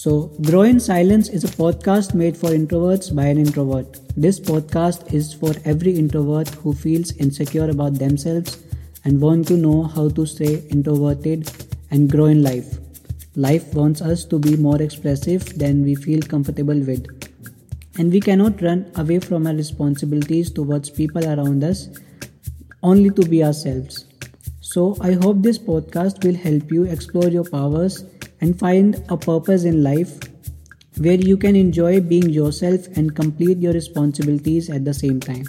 So, Grow in Silence is a podcast made for introverts by an introvert. This podcast is for every introvert who feels insecure about themselves and want to know how to stay introverted and grow in life. Life wants us to be more expressive than we feel comfortable with. And we cannot run away from our responsibilities towards people around us only to be ourselves. So, I hope this podcast will help you explore your powers and find a purpose in life where you can enjoy being yourself and complete your responsibilities at the same time.